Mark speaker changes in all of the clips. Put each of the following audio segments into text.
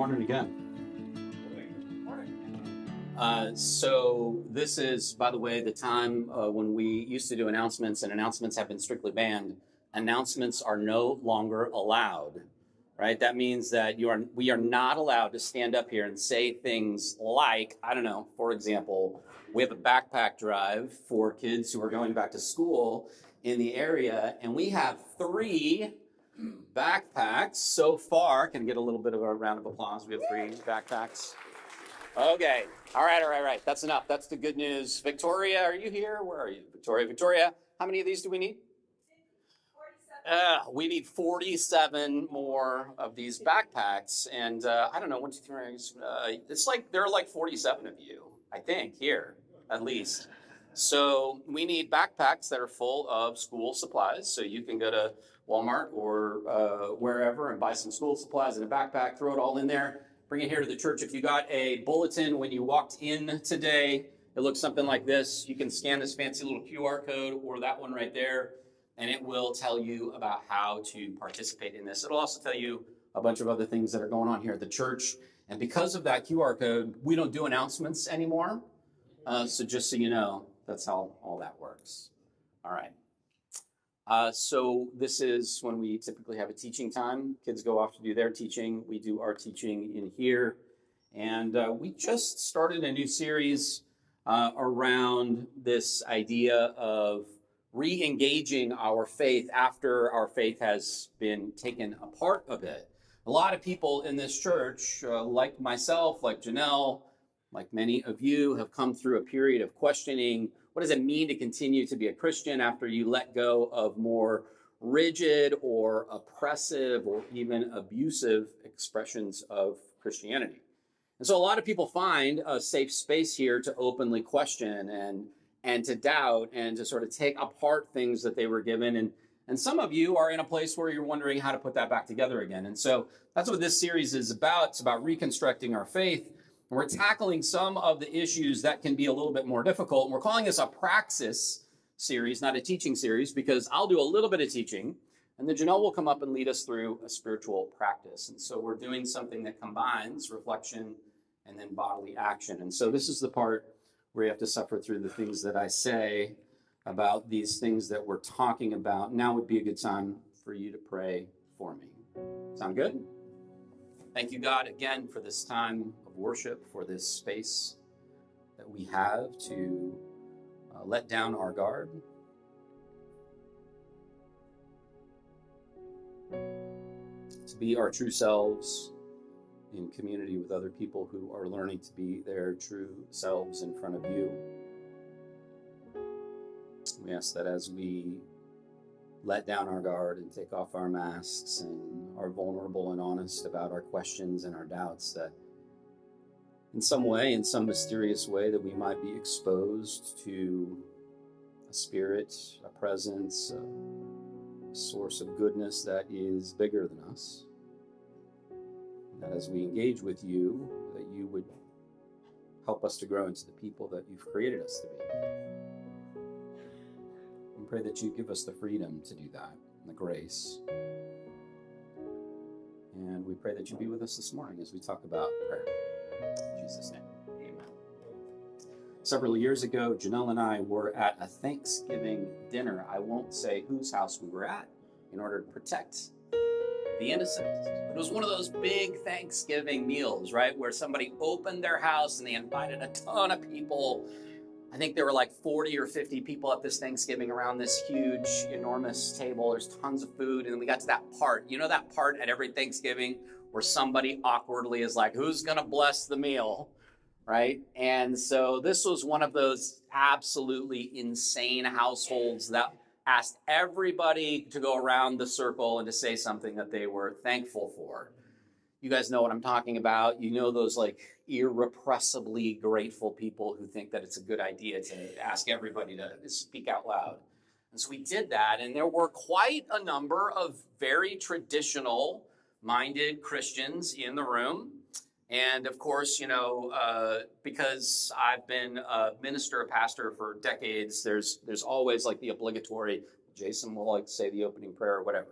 Speaker 1: morning again. Uh, so this is, by the way, the time uh, when we used to do announcements, and announcements have been strictly banned. Announcements are no longer allowed, right? That means that you are we are not allowed to stand up here and say things like, I don't know, for example, we have a backpack drive for kids who are going back to school in the area, and we have three backpacks so far. Can get a little bit of a round of applause? We have three backpacks. Okay. All right, all right, all right. That's enough. That's the good news. Victoria, are you here? Where are you? Victoria, Victoria, how many of these do we need? Uh, we need 47 more of these backpacks. And uh, I don't know, one, two, three, uh, it's like there are like 47 of you, I think, here at least. So we need backpacks that are full of school supplies. So you can go to Walmart or uh, wherever and buy some school supplies in a backpack, throw it all in there, bring it here to the church. If you got a bulletin when you walked in today, it looks something like this. You can scan this fancy little QR code or that one right there, and it will tell you about how to participate in this. It'll also tell you a bunch of other things that are going on here at the church. And because of that QR code, we don't do announcements anymore. Uh, so just so you know, that's how all that works. All right. Uh, so this is when we typically have a teaching time. Kids go off to do their teaching. We do our teaching in here. And uh, we just started a new series uh, around this idea of re-engaging our faith after our faith has been taken apart a bit. A lot of people in this church, uh, like myself, like Janelle, like many of you, have come through a period of questioning what does it mean to continue to be a Christian after you let go of more rigid or oppressive or even abusive expressions of Christianity? And so a lot of people find a safe space here to openly question and and to doubt and to sort of take apart things that they were given and and some of you are in a place where you're wondering how to put that back together again. And so that's what this series is about. It's about reconstructing our faith we're tackling some of the issues that can be a little bit more difficult. And we're calling this a praxis series, not a teaching series, because I'll do a little bit of teaching and then Janelle will come up and lead us through a spiritual practice. And so we're doing something that combines reflection and then bodily action. And so this is the part where you have to suffer through the things that I say about these things that we're talking about. Now would be a good time for you to pray for me. Sound good? Thank you, God, again for this time of worship, for this space that we have to uh, let down our guard. To be our true selves in community with other people who are learning to be their true selves in front of you. We ask that as we let down our guard and take off our masks and are vulnerable and honest about our questions and our doubts that in some way in some mysterious way that we might be exposed to a spirit a presence a source of goodness that is bigger than us that as we engage with you that you would help us to grow into the people that you've created us to be And pray that you give us the freedom to do that and the grace. And we pray that you be with us this morning as we talk about prayer. In Jesus' name, amen. Several years ago, Janelle and I were at a Thanksgiving dinner. I won't say whose house we were at in order to protect the innocent. It was one of those big Thanksgiving meals, right? Where somebody opened their house and they invited a ton of people I think there were like 40 or 50 people at this Thanksgiving around this huge, enormous table. There's tons of food. And we got to that part. You know that part at every Thanksgiving where somebody awkwardly is like, who's going to bless the meal? Right. And so this was one of those absolutely insane households that asked everybody to go around the circle and to say something that they were thankful for. You guys know what I'm talking about. You know those like irrepressibly grateful people who think that it's a good idea to ask everybody to speak out loud. And so we did that, and there were quite a number of very traditional minded Christians in the room. And of course, you know, uh, because I've been a minister, a pastor for decades, there's there's always like the obligatory. Jason will like say the opening prayer or whatever.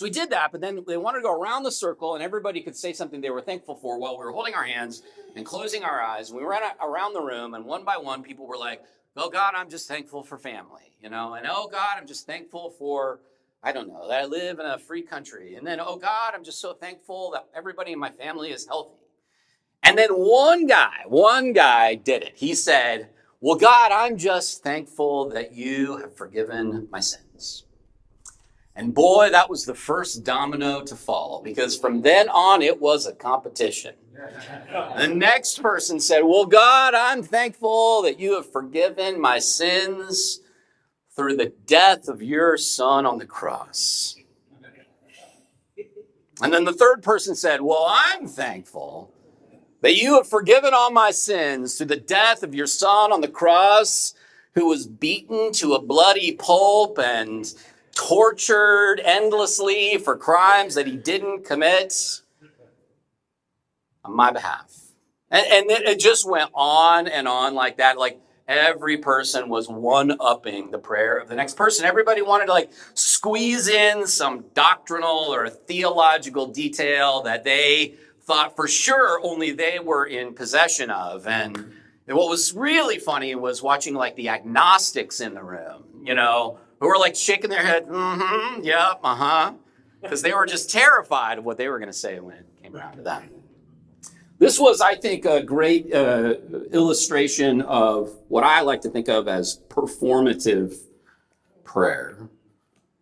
Speaker 1: So we did that, but then they wanted to go around the circle and everybody could say something they were thankful for while we were holding our hands and closing our eyes. And we ran around the room and one by one, people were like, Oh God, I'm just thankful for family, you know, and oh God, I'm just thankful for, I don't know, that I live in a free country. And then, oh God, I'm just so thankful that everybody in my family is healthy. And then one guy, one guy did it. He said, Well, God, I'm just thankful that you have forgiven my sins. And boy, that was the first domino to fall because from then on it was a competition. The next person said, Well, God, I'm thankful that you have forgiven my sins through the death of your son on the cross. And then the third person said, Well, I'm thankful that you have forgiven all my sins through the death of your son on the cross, who was beaten to a bloody pulp and tortured endlessly for crimes that he didn't commit on my behalf. And, and it just went on and on like that. Like every person was one upping the prayer of the next person. Everybody wanted to like squeeze in some doctrinal or theological detail that they thought for sure only they were in possession of. And what was really funny was watching like the agnostics in the room, you know, who were like shaking their head, mm-hmm, yep, uh-huh. Because they were just terrified of what they were going to say when it came around to them. This was, I think, a great uh, illustration of what I like to think of as performative prayer.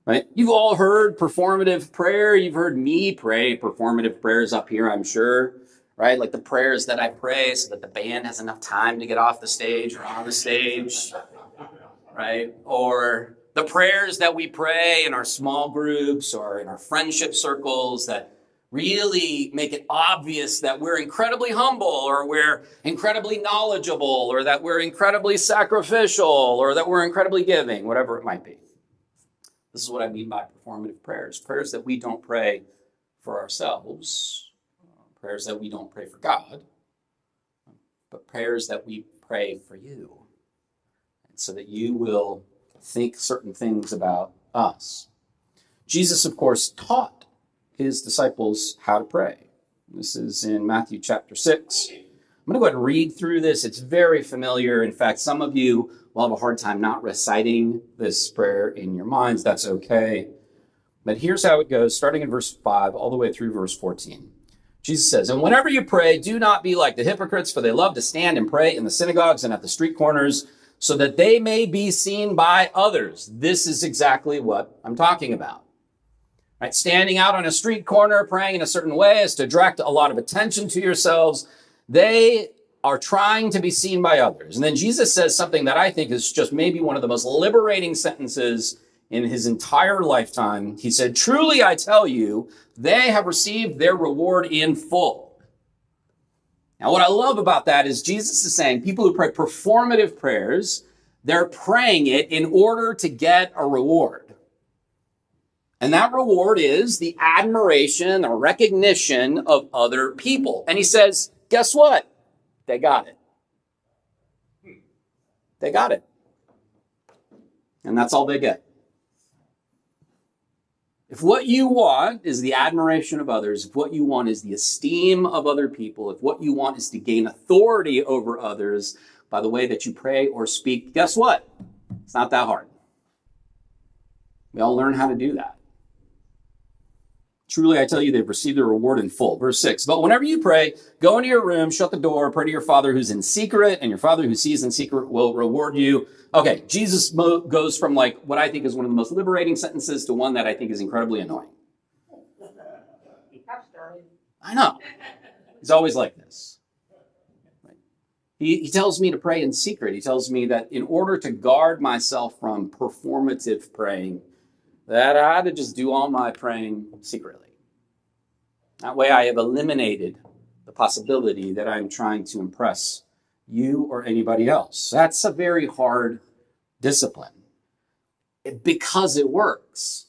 Speaker 1: Right? You've all heard performative prayer. You've heard me pray performative prayers up here, I'm sure. Right? Like the prayers that I pray so that the band has enough time to get off the stage or on the stage. Right? Or the prayers that we pray in our small groups or in our friendship circles that really make it obvious that we're incredibly humble or we're incredibly knowledgeable or that we're incredibly sacrificial or that we're incredibly giving, whatever it might be. This is what I mean by performative prayers prayers that we don't pray for ourselves, prayers that we don't pray for God, but prayers that we pray for you, so that you will think certain things about us. Jesus, of course, taught his disciples how to pray. This is in Matthew chapter 6. I'm going to go ahead and read through this. It's very familiar. In fact, some of you will have a hard time not reciting this prayer in your minds. That's okay. But here's how it goes, starting in verse 5 all the way through verse 14. Jesus says, And whenever you pray, do not be like the hypocrites, for they love to stand and pray in the synagogues and at the street corners so that they may be seen by others. This is exactly what I'm talking about. Right? Standing out on a street corner, praying in a certain way is to direct a lot of attention to yourselves. They are trying to be seen by others. And then Jesus says something that I think is just maybe one of the most liberating sentences in his entire lifetime. He said, Truly I tell you, they have received their reward in full. Now, what I love about that is Jesus is saying people who pray performative prayers, they're praying it in order to get a reward. And that reward is the admiration or recognition of other people. And he says, guess what? They got it. They got it. And that's all they get. If what you want is the admiration of others, if what you want is the esteem of other people, if what you want is to gain authority over others by the way that you pray or speak, guess what? It's not that hard. We all learn how to do that. Truly, I tell you, they've received their reward in full. Verse 6. But whenever you pray, go into your room, shut the door, pray to your Father who's in secret, and your Father who sees in secret will reward you. Okay, Jesus mo- goes from like what I think is one of the most liberating sentences to one that I think is incredibly annoying. I know. He's always like this. He, he tells me to pray in secret. He tells me that in order to guard myself from performative praying, that I had to just do all my praying secretly. That way, I have eliminated the possibility that I'm trying to impress you or anybody else. That's a very hard discipline because it works.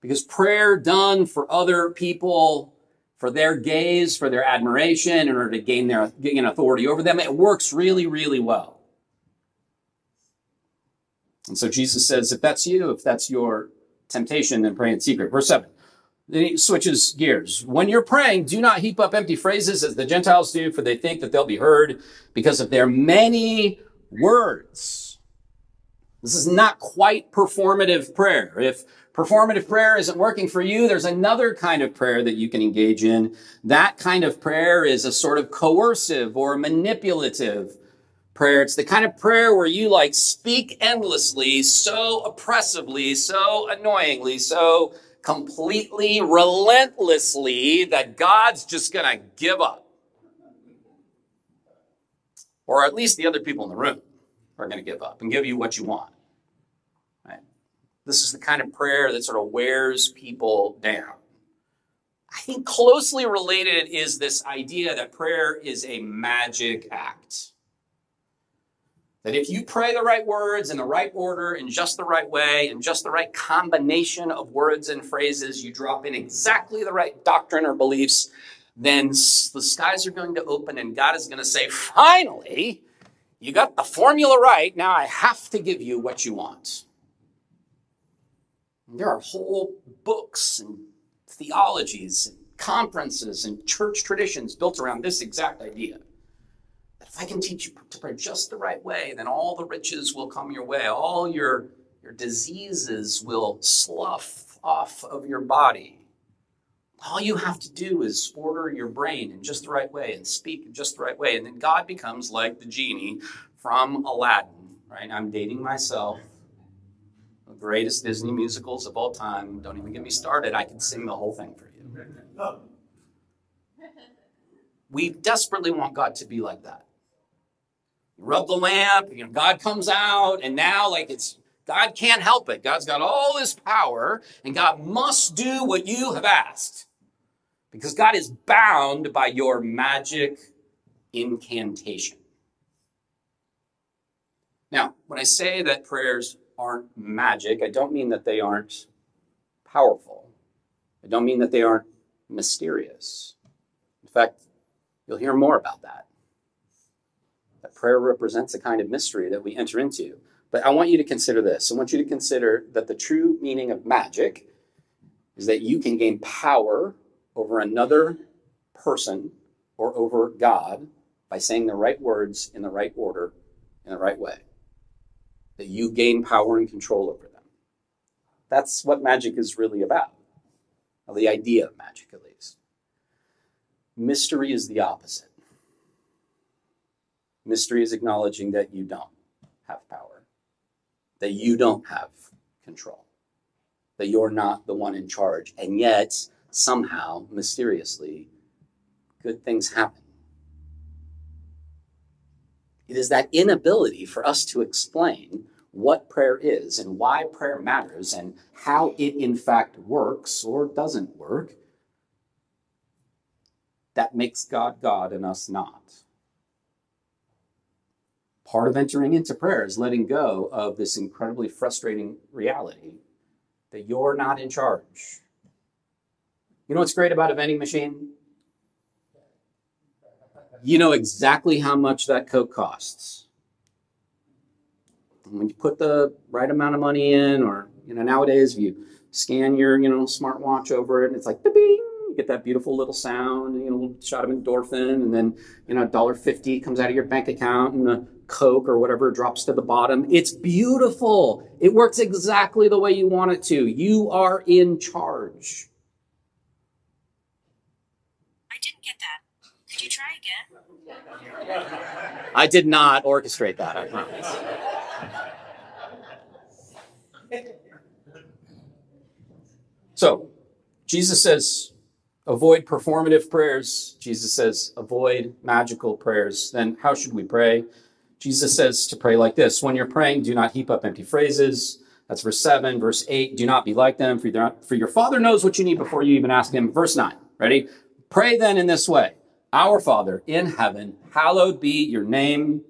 Speaker 1: Because prayer done for other people, for their gaze, for their admiration, in order to gain their gain authority over them, it works really, really well. And so Jesus says, if that's you, if that's your temptation than pray in secret. Verse 7. Then he switches gears. When you're praying, do not heap up empty phrases as the Gentiles do, for they think that they'll be heard because of their many words. This is not quite performative prayer. If performative prayer isn't working for you, there's another kind of prayer that you can engage in. That kind of prayer is a sort of coercive or manipulative prayer. It's the kind of prayer where you like speak endlessly, so oppressively, so annoyingly, so completely relentlessly that God's just going to give up. Or at least the other people in the room are going to give up and give you what you want. Right? This is the kind of prayer that sort of wears people down. I think closely related is this idea that prayer is a magic act. That if you pray the right words in the right order, in just the right way, in just the right combination of words and phrases, you drop in exactly the right doctrine or beliefs, then the skies are going to open and God is going to say, finally, you got the formula right. Now I have to give you what you want. And there are whole books and theologies and conferences and church traditions built around this exact idea. If I can teach you to pray just the right way, then all the riches will come your way. All your, your diseases will slough off of your body. All you have to do is order your brain in just the right way and speak in just the right way. And then God becomes like the genie from Aladdin, right? I'm dating myself. The greatest Disney musicals of all time. Don't even get me started. I can sing the whole thing for you. We desperately want God to be like that rub the lamp, you know, God comes out, and now like it's God can't help it. God's got all this power, and God must do what you have asked. Because God is bound by your magic incantation. Now, when I say that prayers aren't magic, I don't mean that they aren't powerful. I don't mean that they aren't mysterious. In fact, you'll hear more about that that prayer represents a kind of mystery that we enter into. But I want you to consider this. I want you to consider that the true meaning of magic is that you can gain power over another person or over God by saying the right words in the right order in the right way. That you gain power and control over them. That's what magic is really about. Well, the idea of magic, at least. Mystery is the opposite. Mystery is acknowledging that you don't have power, that you don't have control, that you're not the one in charge. And yet, somehow, mysteriously, good things happen. It is that inability for us to explain what prayer is and why prayer matters and how it in fact works or doesn't work that makes God God and us not. Part of entering into prayer is letting go of this incredibly frustrating reality that you're not in charge. You know what's great about a vending machine? You know exactly how much that Coke costs. And when you put the right amount of money in, or you know, nowadays if you scan your, you know, smartwatch over it, and it's like bing, you get that beautiful little sound, you know, a little shot of endorphin, and then you know, $1.50 comes out of your bank account, and the Coke or whatever drops to the bottom. It's beautiful. It works exactly the way you want it to. You are in charge.
Speaker 2: I didn't get that. Could you try again?
Speaker 1: I did not orchestrate that, I promise. So, Jesus says, avoid performative prayers. Jesus says, avoid magical prayers. Then, how should we pray? Jesus says to pray like this When you're praying, do not heap up empty phrases. That's verse 7. Verse 8, do not be like them, for your, Father knows what you need before you even ask Him. Verse 9, ready? Pray then in this way Our Father in heaven, hallowed be your name.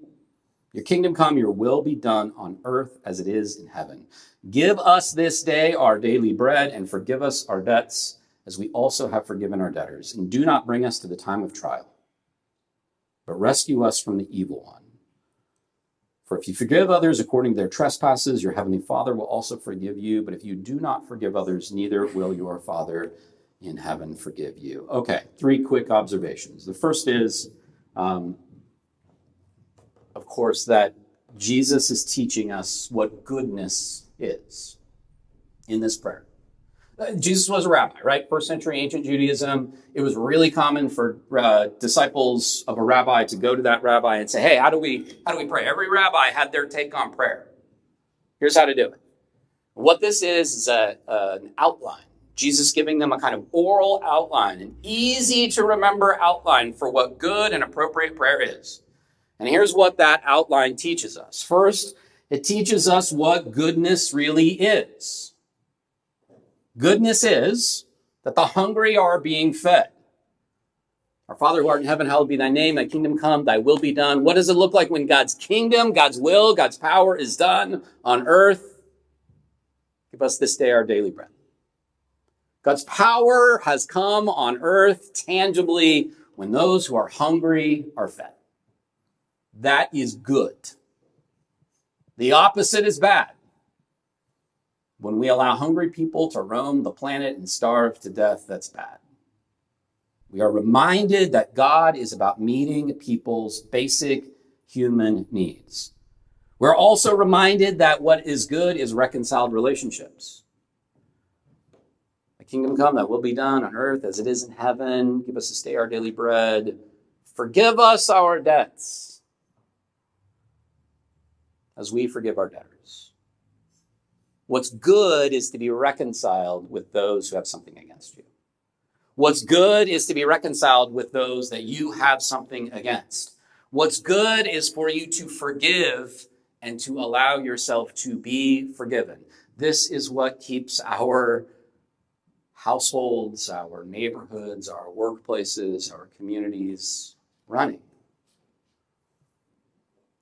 Speaker 1: Your kingdom come, your will be done on earth as it is in heaven. Give us this day our daily bread and forgive us our debts as we also have forgiven our debtors. And do not bring us to the time of trial, but rescue us from the evil one. For if you forgive others according to their trespasses, your heavenly Father will also forgive you. But if you do not forgive others, neither will your Father in heaven forgive you. Okay, three quick observations. The first is, um, of course, that Jesus is teaching us what goodness is in this prayer. Uh, Jesus was a rabbi, right? First century ancient Judaism. It was really common for uh, disciples of a rabbi to go to that rabbi and say, "Hey, how do we how do we pray?" Every rabbi had their take on prayer. Here's how to do it. What this is is a, an outline. Jesus giving them a kind of oral outline, an easy to remember outline for what good and appropriate prayer is. And here's what that outline teaches us. First, it teaches us what goodness really is. Goodness is that the hungry are being fed. Our Father who art in heaven, hallowed be thy name, thy kingdom come, thy will be done. What does it look like when God's kingdom, God's will, God's power is done on earth? Give us this day our daily bread. God's power has come on earth tangibly when those who are hungry are fed. That is good. The opposite is bad when we allow hungry people to roam the planet and starve to death, that's bad. We are reminded that God is about meeting people's basic human needs. We're also reminded that what is good is reconciled relationships. The kingdom come, that will be done on earth as it is in heaven. Give us this day our daily bread. Forgive us our debts as we forgive our debtors. What's good is to be reconciled with those who have something against you. What's good is to be reconciled with those that you have something against. What's good is for you to forgive and to allow yourself to be forgiven. This is what keeps our households, our neighborhoods, our workplaces, our communities running.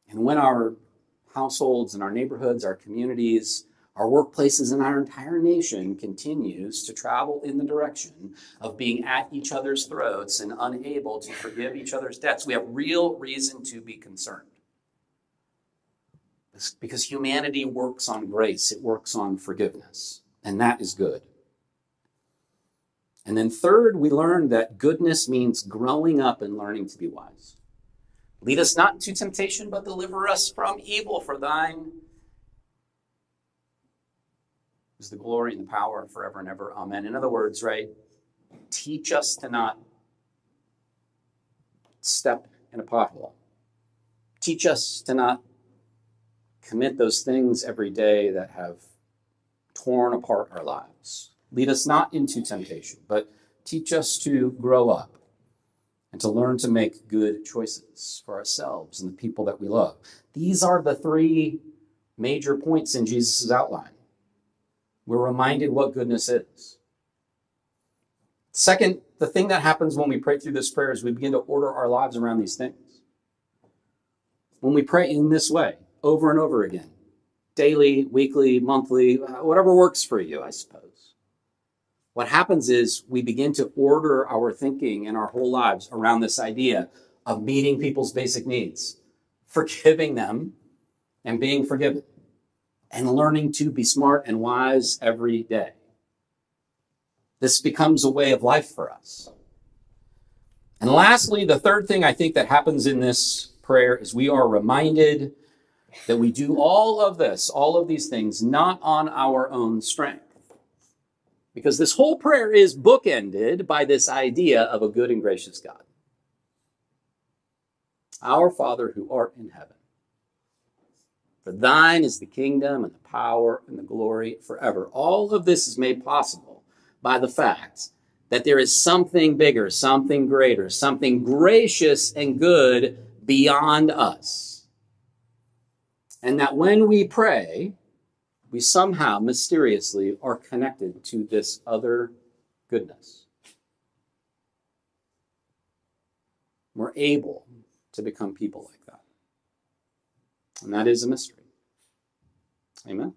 Speaker 1: And when our households and our neighborhoods, our communities our workplaces and our entire nation continues to travel in the direction of being at each other's throats and unable to forgive each other's debts. We have real reason to be concerned. Because humanity works on grace, it works on forgiveness, and that is good. And then, third, we learn that goodness means growing up and learning to be wise. Lead us not into temptation, but deliver us from evil, for thine is the glory and the power forever and ever. Amen. In other words, right, teach us to not step in a pothole. Teach us to not commit those things every day that have torn apart our lives. Lead us not into temptation, but teach us to grow up and to learn to make good choices for ourselves and the people that we love. These are the three major points in Jesus' outline we're reminded what goodness is. Second, the thing that happens when we pray through this prayer is we begin to order our lives around these things. When we pray in this way, over and over again, daily, weekly, monthly, whatever works for you, I suppose. What happens is we begin to order our thinking and our whole lives around this idea of meeting people's basic needs, forgiving them, and being forgiven and learning to be smart and wise every day. This becomes a way of life for us. And lastly, the third thing I think that happens in this prayer is we are reminded that we do all of this, all of these things, not on our own strength. Because this whole prayer is bookended by this idea of a good and gracious God. Our Father who art in heaven for thine is the kingdom and the power and the glory forever. All of this is made possible by the fact that there is something bigger, something greater, something gracious and good beyond us. And that when we pray, we somehow mysteriously are connected to this other goodness. We're able to become people like that. And that is a mystery. Amen.